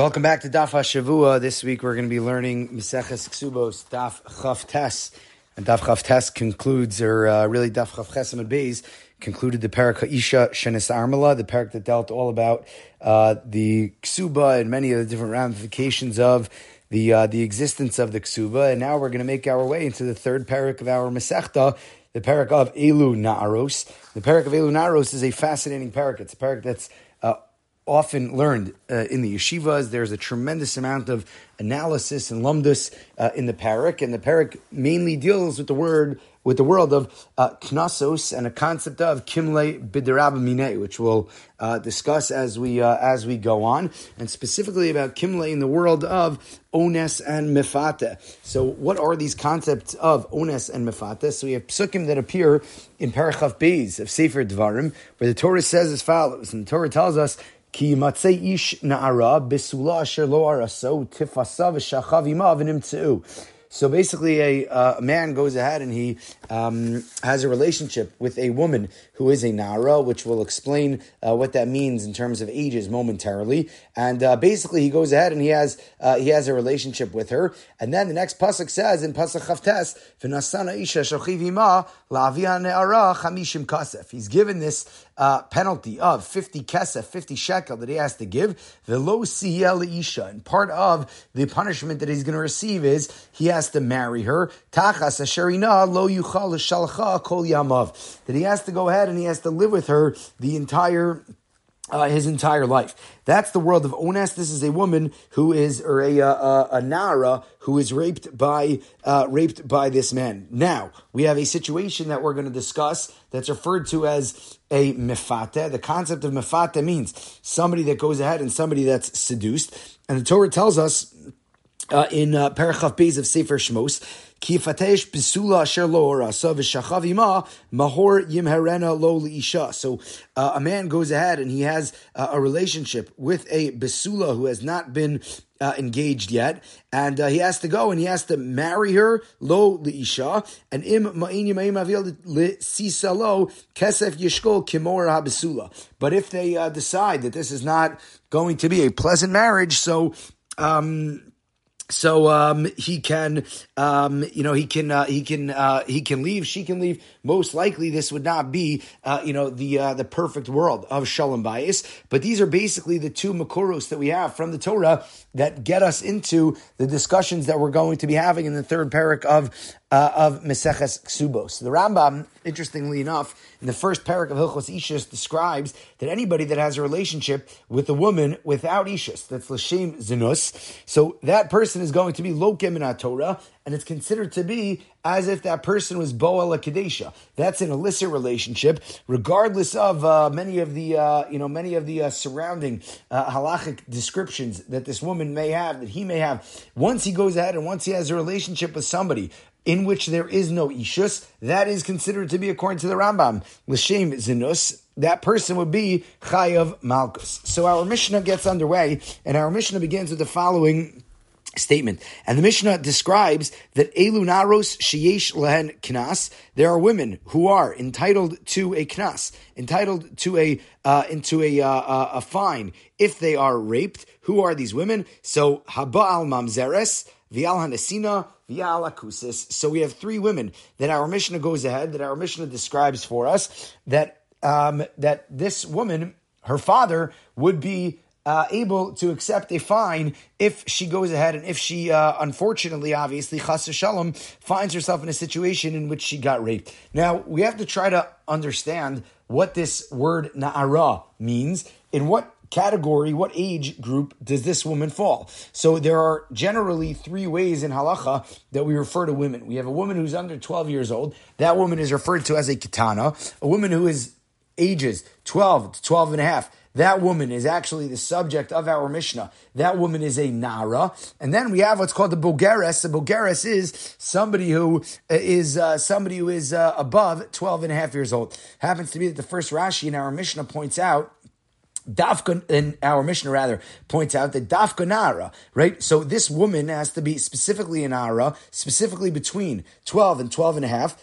Welcome back to Daf HaShavua. This week we're going to be learning Miseches Ksubos, Daf Chav Tes. And Daf Chav Tes concludes, or uh, really Daf Chav Chesem Beis, concluded the Parak HaIsha Shenis Armala, the parak that dealt all about uh, the Ksuba and many of the different ramifications of the uh, the existence of the Ksuba. And now we're going to make our way into the third parak of our Masechta, the parak of Elu Na'aros. The parak of Elu Na'aros is a fascinating parak. It's a parak that's often learned uh, in the yeshivas. There's a tremendous amount of analysis and lumdus uh, in the parak, and the parak mainly deals with the word with the world of uh, knasos and a concept of kimle bidirab which we'll uh, discuss as we uh, as we go on, and specifically about kimle in the world of ones and mefate. So, what are these concepts of ones and mefate? So, we have psukim that appear in Parachav Beis of Sefer Dvarim, where the Torah says as follows, and the Torah tells us Ki matzei ish na'ara besula asher lo araso tifasav v'shachav. So basically, a, uh, man goes ahead and he um, has a relationship with a woman who is a Nara, which will explain uh, what that means in terms of ages momentarily. And uh, basically, he goes ahead and he has uh, he has a relationship with her. And then the next pasuk says in pasuk chavtes, "V'nasana isha shachivima la'avia ne'ara chamishim kasef." He's given this uh, penalty of 50 kesef, 50 shekel that he has to give. Velo isha. And part of the punishment that he's going to receive is he has to marry her. Tachas asherina lo yuchal kol yamav. That he has to go ahead and he has to live with her the entire uh, his entire life. That's the world of Ones. This is a woman who is, or a, uh, a Nara who is raped by, uh, raped by this man. Now, we have a situation that we're going to discuss that's referred to as a mefate. The concept of mefate means somebody that goes ahead and somebody that's seduced. And the Torah tells us uh, in uh, Parachav Beis of Sefer Shmos Bisula mahor. So uh, a man goes ahead and he has uh, a relationship with a bisula who has not been uh, engaged yet, and uh, he has to go and he has to marry her lo isha and im ma'in yimayim avil sisa lo kesef yishkol kimor habisula. But if they uh, decide that this is not going to be a pleasant marriage, so um, so um, he can, um, you know, he can, uh, he can, uh, he can leave. She can leave. Most likely, this would not be, uh, you know, the uh, the perfect world of shalom bayis. But these are basically the two makoros that we have from the Torah that get us into the discussions that we're going to be having in the third parak of uh, of Meseches Ksubos. The Rambam, interestingly enough, in the first parak of Hilchos Ishus, describes that anybody that has a relationship with a woman without Ishus, that's Lashem Zinus, so that person is going to be Lokem in Torah, and it's considered to be as if that person was Boel Kadesha. That's an illicit relationship, regardless of uh, many of the uh, you know many of the uh, surrounding uh, halachic descriptions that this woman may have, that he may have. Once he goes ahead and once he has a relationship with somebody in which there is no ishus, that is considered to be according to the Rambam l'shem zinus. That person would be chayav malchus. So our Mishnah gets underway, and our Mishnah begins with the following statement. And the Mishnah describes that Elu Naros Sheyesh Lehen Knas, there are women who are entitled to a Knas, entitled to a uh, into a, uh, a fine if they are raped. Who are these women? So Haba al Mamzeres, Vial Hanesina, Vial Akusis. So we have three women that our Mishnah goes ahead, that our Mishnah describes for us, that um, that this woman, her father, would be uh, able to accept a fine if she goes ahead and if she, uh, unfortunately, obviously, chas shalom, finds herself in a situation in which she got raped. Now, we have to try to understand what this word na'ara means. In what category, what age group does this woman fall? So there are generally three ways in halacha that we refer to women. We have a woman who's under 12 years old. That woman is referred to as a katana. A woman who is ages 12 to 12 and a half that woman is actually the subject of our Mishnah. That woman is a Nara. And then we have what's called the Bogeres. The Bogeres is somebody who is uh, somebody who is uh, above 12 and a half years old. Happens to be that the first Rashi in our Mishnah points out Dafka, in our Mishnah rather, points out that Dafka Nara, right? So this woman has to be specifically an Nara, specifically between 12 and 12 and a half,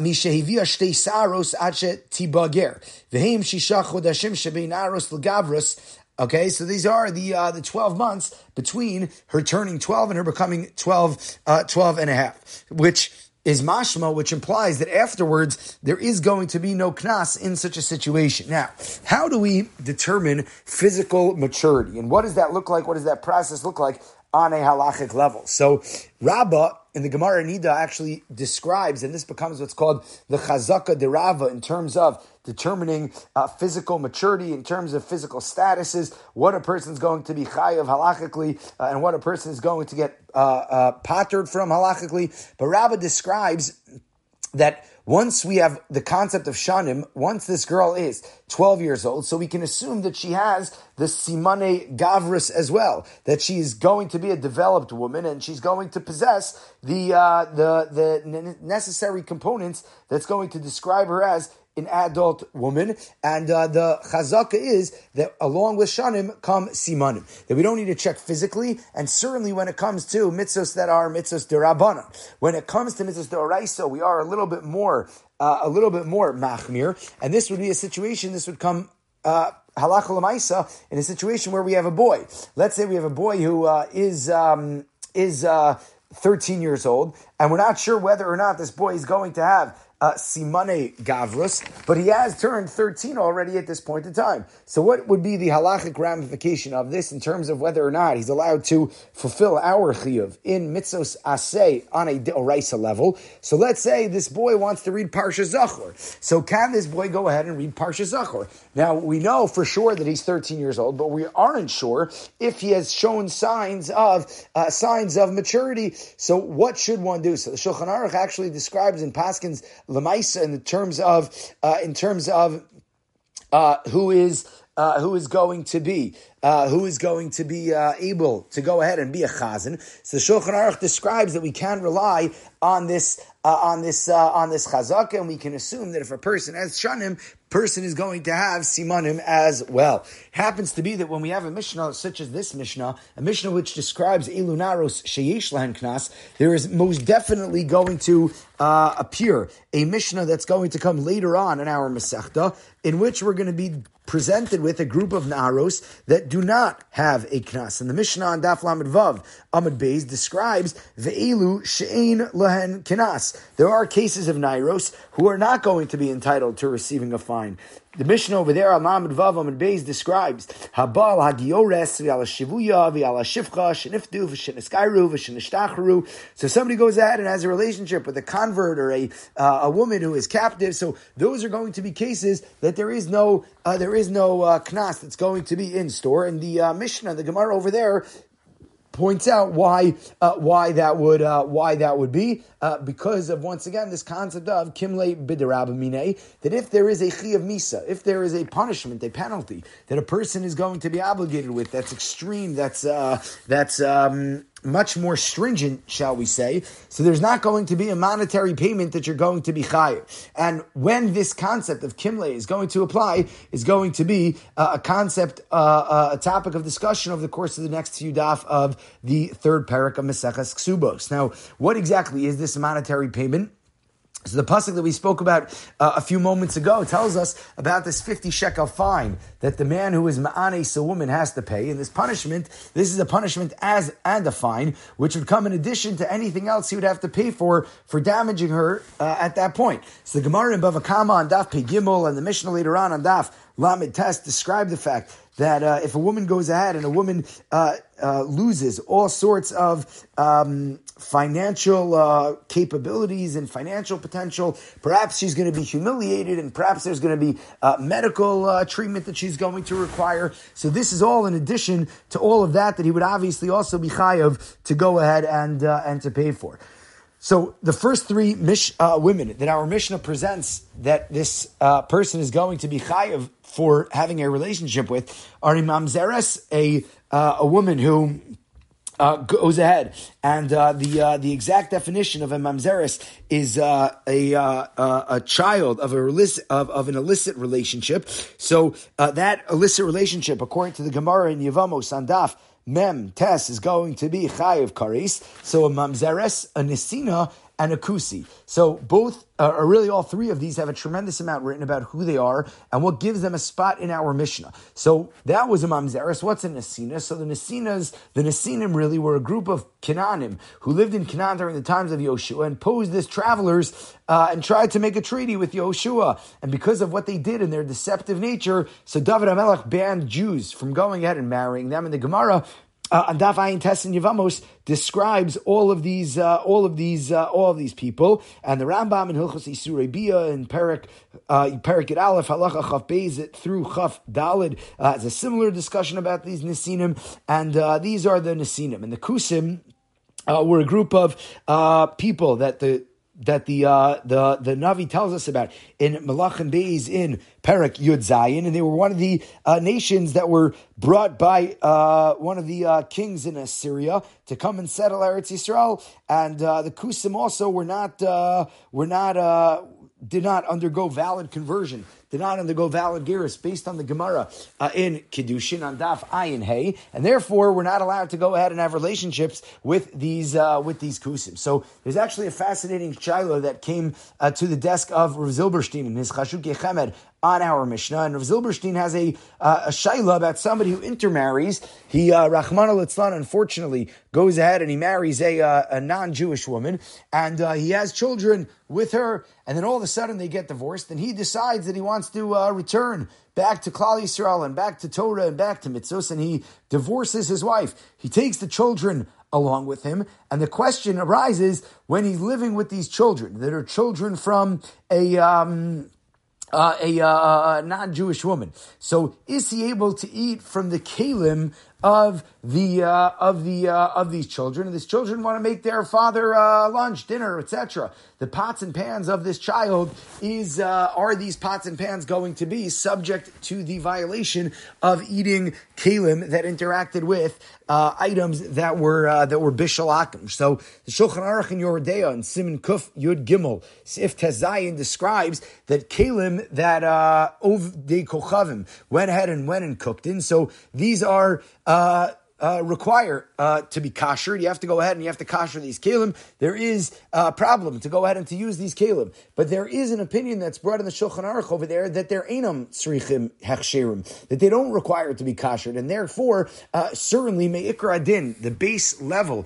משהביאה שתי saros עד שתיבגר. והם שישה חודשים שבין ארוס לגברס Okay, so these are the uh, the 12 months between her turning 12 and her becoming 12, uh, 12 and a half, which is mashma, which implies that afterwards there is going to be no knas in such a situation. Now, how do we determine physical maturity? And what does that look like? What does that process look like on a halachic level? So, Rabbah in the Gemara Nida actually describes, and this becomes what's called the chazaka de Rava in terms of determining uh, physical maturity, in terms of physical statuses, what a person's going to be chayav halachically, uh, and what a person is going to get uh, uh from halachically. But Rava describes that once we have the concept of shanim, once this girl is 12 years old, so we can assume that she has the simane gavris as well, that she is going to be a developed woman and she's going to possess the, uh, the, the necessary components that's going to describe her as an adult woman, and uh, the chazaka is that along with shanim come simanim. That we don't need to check physically, and certainly when it comes to mitzvos that are mitzvos derabana. When it comes to mitzvos deraisa, we are a little bit more, uh, a little bit more machmir, and this would be a situation. This would come. Uh, in a situation where we have a boy. Let's say we have a boy who uh, is um, is uh, 13 years old, and we're not sure whether or not this boy is going to have uh, Simane Gavrus, but he has turned 13 already at this point in time. So, what would be the halachic ramification of this in terms of whether or not he's allowed to fulfill our chiyuv in mitzvos asay on a oraisa level? So, let's say this boy wants to read Parsha Zachor. So, can this boy go ahead and read Parsha Zachor? Now, we know for sure that he's 13 years old, but we aren't sure if he has shown signs of uh, signs of maturity. So, what should one do? So, the Shulchan Aruch actually describes in Paskin's lemaisa in terms of uh, in terms of uh, who is uh, who is going to be uh, who is going to be uh, able to go ahead and be a chazan. So Shulchan Aruch describes that we can rely on this uh, on this uh, on this chazaka, and we can assume that if a person has shanim, person is going to have simanim as well. It Happens to be that when we have a mishnah such as this mishnah, a mishnah which describes elunaros sheyesh lahen knas, there is most definitely going to uh, appear a mishnah that's going to come later on in our masechta, in which we're going to be presented with a group of naros that do not have a knas. And the Mishnah on Daf Lamed Vav Amud Beis describes ve'elu she'ein lahen knas. There are cases of nairos who are not going to be entitled to receiving a fine. The Mishnah over there, Amamid Vavam and Beis, describes Habal Hagiores v'ala Shivuya v'ala Shifcha Shenifdu v'Sheneskairu v'Shenishtachru. So somebody goes ahead and has a relationship with a convert or a uh, a woman who is captive. So those are going to be cases that there is no uh, there is no uh, knas that's going to be in store. And the uh, Mishnah, the Gemara over there, points out why uh, why that would uh, why that would be uh, because of once again this concept of kimle biderabamine that if there is a chi of misa, if there is a punishment, a penalty that a person is going to be obligated with, that's extreme, that's uh, that's um, much more stringent, shall we say. So there's not going to be a monetary payment that you're going to be chayiv. And when this concept of kimle is going to apply, is going to be uh, a concept, uh, uh, a topic of discussion over the course of the next few daf of the third parak of Maseches Ksubos. Now, what exactly is this monetary payment? So the pasuk that we spoke about uh, a few moments ago tells us about this 50 shekel fine that the man who is ma'anes a woman has to pay. And this punishment, this is a punishment as and a fine, which would come in addition to anything else he would have to pay for for damaging her uh, at that point. So the Gemara in Bava Kama on Daf Pei Gimel and the Mishnah later on on Daf Lamed Tes describe the fact that uh, if a woman goes ahead and a woman uh, uh, loses all sorts of um, financial uh, capabilities and financial potential, perhaps she's going to be humiliated, and perhaps there's going to be uh, medical uh, treatment that she's going to require. So this is all in addition to all of that that he would obviously also be chayav to go ahead and and to pay for. So the first three mish, uh, women that our Mishnah presents that this uh, person is going to be chayiv for having a relationship with are Imam Zeres, a uh, a woman who. Uh, goes ahead, and uh, the uh, the exact definition of a mamzeres is a a child of a illicit, of, of an illicit relationship. So that illicit relationship, according to the Gemara in Yevamos Sandaf Mem Tes is going to be Chayiv Karis. So a Mamzeres, a Nisina, and a Kusi. So both, uh, or really all three of these have a tremendous amount written about who they are and what gives them a spot in our Mishnah. So that was a Mamzeris. What's a Nesina? So the Nesinas, the Nesinim really were a group of Canaanim who lived in Canaan during the times of Yoshua and posed as travelers uh, and tried to make a treaty with Yoshua. And because of what they did in their deceptive nature, so David HaMelech banned Jews from going ahead and marrying them. And the Gemara uh, Daf Ayin and Yevamos describes all of these, uh, all of these, uh, all of these people, and the Rambam in Hilchos Isurei Bia and Perik, uh, Aleph Halacha Chaf Beis through Chaf Dalid uh, has a similar discussion about these Nesinim, and uh, these are the Nesinim and the Kusim. Uh, were a group of uh, people that the that the uh, the the Navi tells us about. In Malachim Beis in Perak Yud Zayin, and they were one of the uh, nations that were brought by uh, one of the uh, kings in Assyria to come and settle Eretz Yisrael, and uh, the Kusim also were not uh, were not did not undergo valid conversion did not undergo valid gerus based on the Gemara uh, in Kiddushin on Daf Ayin Hay, and therefore we're not allowed to go ahead and have relationships with these uh, with these kusim. So there's actually a fascinating shiloh that came uh, to the desk of Rav Zilberstein in his Chashukei Chemed on our Mishnah. And Rav Zilberstein has a, uh, a about somebody who intermarries. He, uh, Rahman al unfortunately, goes ahead and he marries a, uh, a non Jewish woman, and uh, he has children with her, and then all of a sudden they get divorced, and he decides that he wants to uh, return back to Klal Yisrael and back to Torah and back to mitzvos, and he divorces his wife. He takes the children along with him. And the question arises when he's living with these children that are children from a um, uh, a uh, non-Jewish woman. So is he able to eat from the kalim of the uh, of the uh, of these children. And these children want to make their father uh, lunch, dinner, etc. The pots and pans of this child is uh, are these pots and pans going to be subject to the violation of eating kalim that interacted with uh, items that were uh, that were bishalakim. So the Shulchan Aruch in Yoreh Deah and Simon Kuf Yud Gimel Sif Tezayin describes that kalim that uh, Ovdei Kochavim went ahead and went and cooked in. So these are uh, uh, require uh, to be kosher. You have to go ahead and you have to kosher these kalim. There is a problem to go ahead and to use these kalim, but there is an opinion that's brought in the Shulchan Aruch over there that they're enam srichim hechsherim, that they don't require to be koshered, and therefore uh, certainly may ikra adin, the base level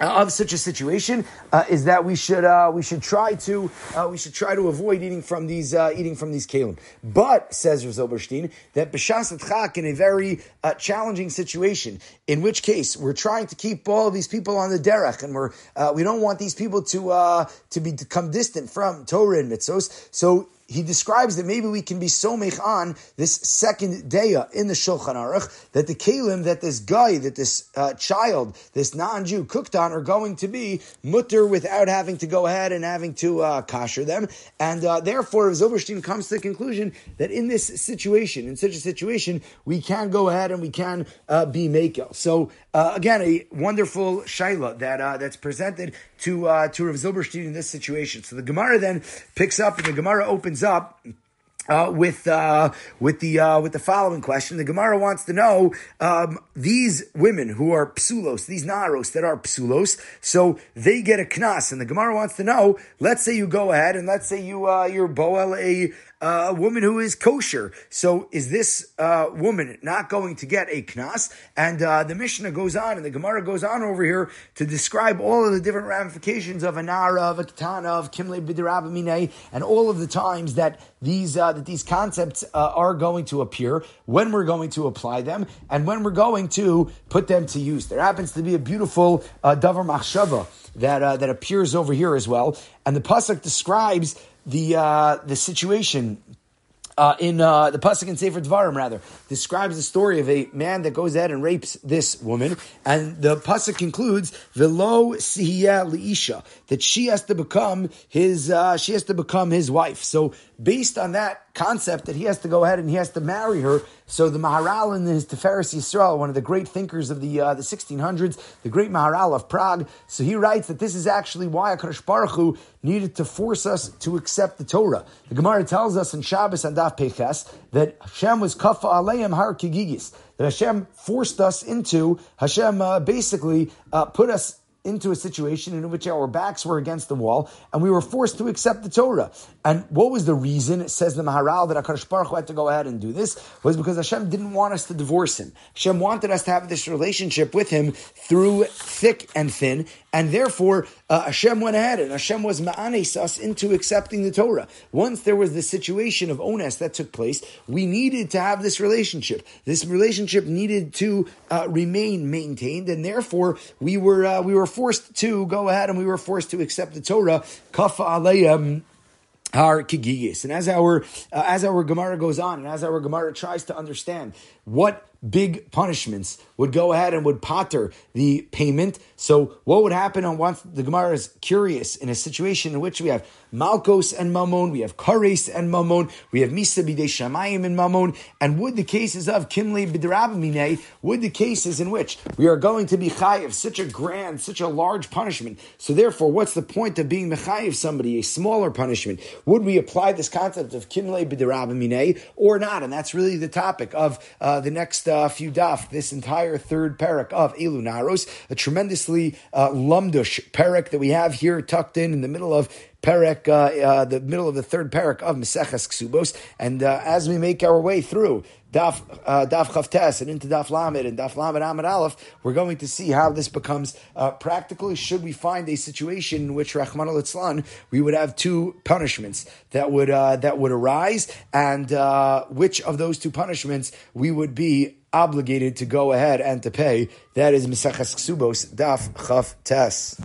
uh, of such a situation uh, is that we should uh, we should try to uh, we should try to avoid eating from these uh, eating from these kalim. But says Zilberstein that b'shas in a very challenging situation, in which case we're trying to keep all of these people on the derech, and we're we don't want these people to to become distant from Torah and mitzvos. So he describes that maybe we can be so on this second daya in the Shulchan Aruch that the kalim that this guy, that this uh, child, this non-Jew cooked on are going to be mutter without having to go ahead and having to uh, kosher them. And uh, therefore, Zilberstein comes to the conclusion that in this situation, in such a situation, we can go ahead and we can uh, be makel. So uh, again, a wonderful shaila that uh, that's presented to uh, to Rav Zilberstein in this situation. So the Gemara then picks up, and the Gemara opens up. Uh, with uh, with the uh, with the following question, the Gemara wants to know um, these women who are psulos, these naros that are psulos, so they get a knas, and the Gemara wants to know. Let's say you go ahead and let's say you uh, you're boel a uh, a woman who is kosher. So is this uh, woman not going to get a knas? And uh, the Mishnah goes on, and the Gemara goes on over here to describe all of the different ramifications of a nara, of a katana, of kimle b'dirabamine, and all of the times that these uh, that these concepts uh, are going to appear, when we're going to apply them, and when we're going to put them to use. There happens to be a beautiful uh, davar machshava that uh, that appears over here as well, and the pasuk describes the uh, the situation uh, in uh, the pasuk in Sefer Dvarim, rather describes the story of a man that goes ahead and rapes this woman, and the pasuk concludes velo sihya liisha that she has to become his uh, she has to become his wife. So based on that concept that he has to go ahead and he has to marry her. So the Maharal in his Tiferes Yisrael, one of the great thinkers of the uh, the 1600s, the great Maharal of Prague, so he writes that this is actually why Hakadosh Baruch Hu needed to force us to accept the Torah. The Gemara tells us in Shabbos and Daf Pei Ches that Hashem was kafa aleim har kigigis, that Hashem forced us into Hashem uh, basically uh, put us into a situation in which our backs were against the wall and we were forced to accept the Torah. And what was the reason? It says the Maharal that Akash Baruch had to go ahead and do this was because Hashem didn't want us to divorce him. Hashem wanted us to have this relationship with him through thick and thin, and therefore uh, Hashem went ahead and Hashem was ma'anes us into accepting the Torah. Once there was the situation of ones that took place, we needed to have this relationship. This relationship needed to uh, remain maintained, and therefore we were uh, we were forced to go ahead and we were forced to accept the Torah. Kafa aleyam our kigiyis. And as our uh, as our Gemara goes on, and as our Gemara tries to understand what big punishments would go ahead and would potter the payment. So what would happen on once the Gemara is curious in a situation in which we have Malkos and Mammon, we have Kares and Mammon, we have Misa Bidei Shamayim and Mammon, and would the cases of Kimle Bidrabamine, would the cases in which we are going to be Chayiv, such a grand, such a large punishment. So therefore, what's the point of being Mechayiv somebody, a smaller punishment? Would we apply this concept of Kimle Bidrabamine or not? And that's really the topic of uh, the next uh, few daf, this entire third parak of Elu Naros, a tremendously uh, lumdush parak that we have here tucked in in the middle of Perek, uh, uh, the middle of the third parak of Meseches Ksubos. And uh, as we make our way through Daf uh, Daf Chavtes and into Daf Lamed and Daf Lamed Amid Aleph, we're going to see how this becomes uh, practical. Should we find a situation in which Rahman al we would have two punishments that would uh, that would arise, and uh, which of those two punishments we would be obligated to go ahead and to pay. That is Meseches Ksubos Daf Chavtes.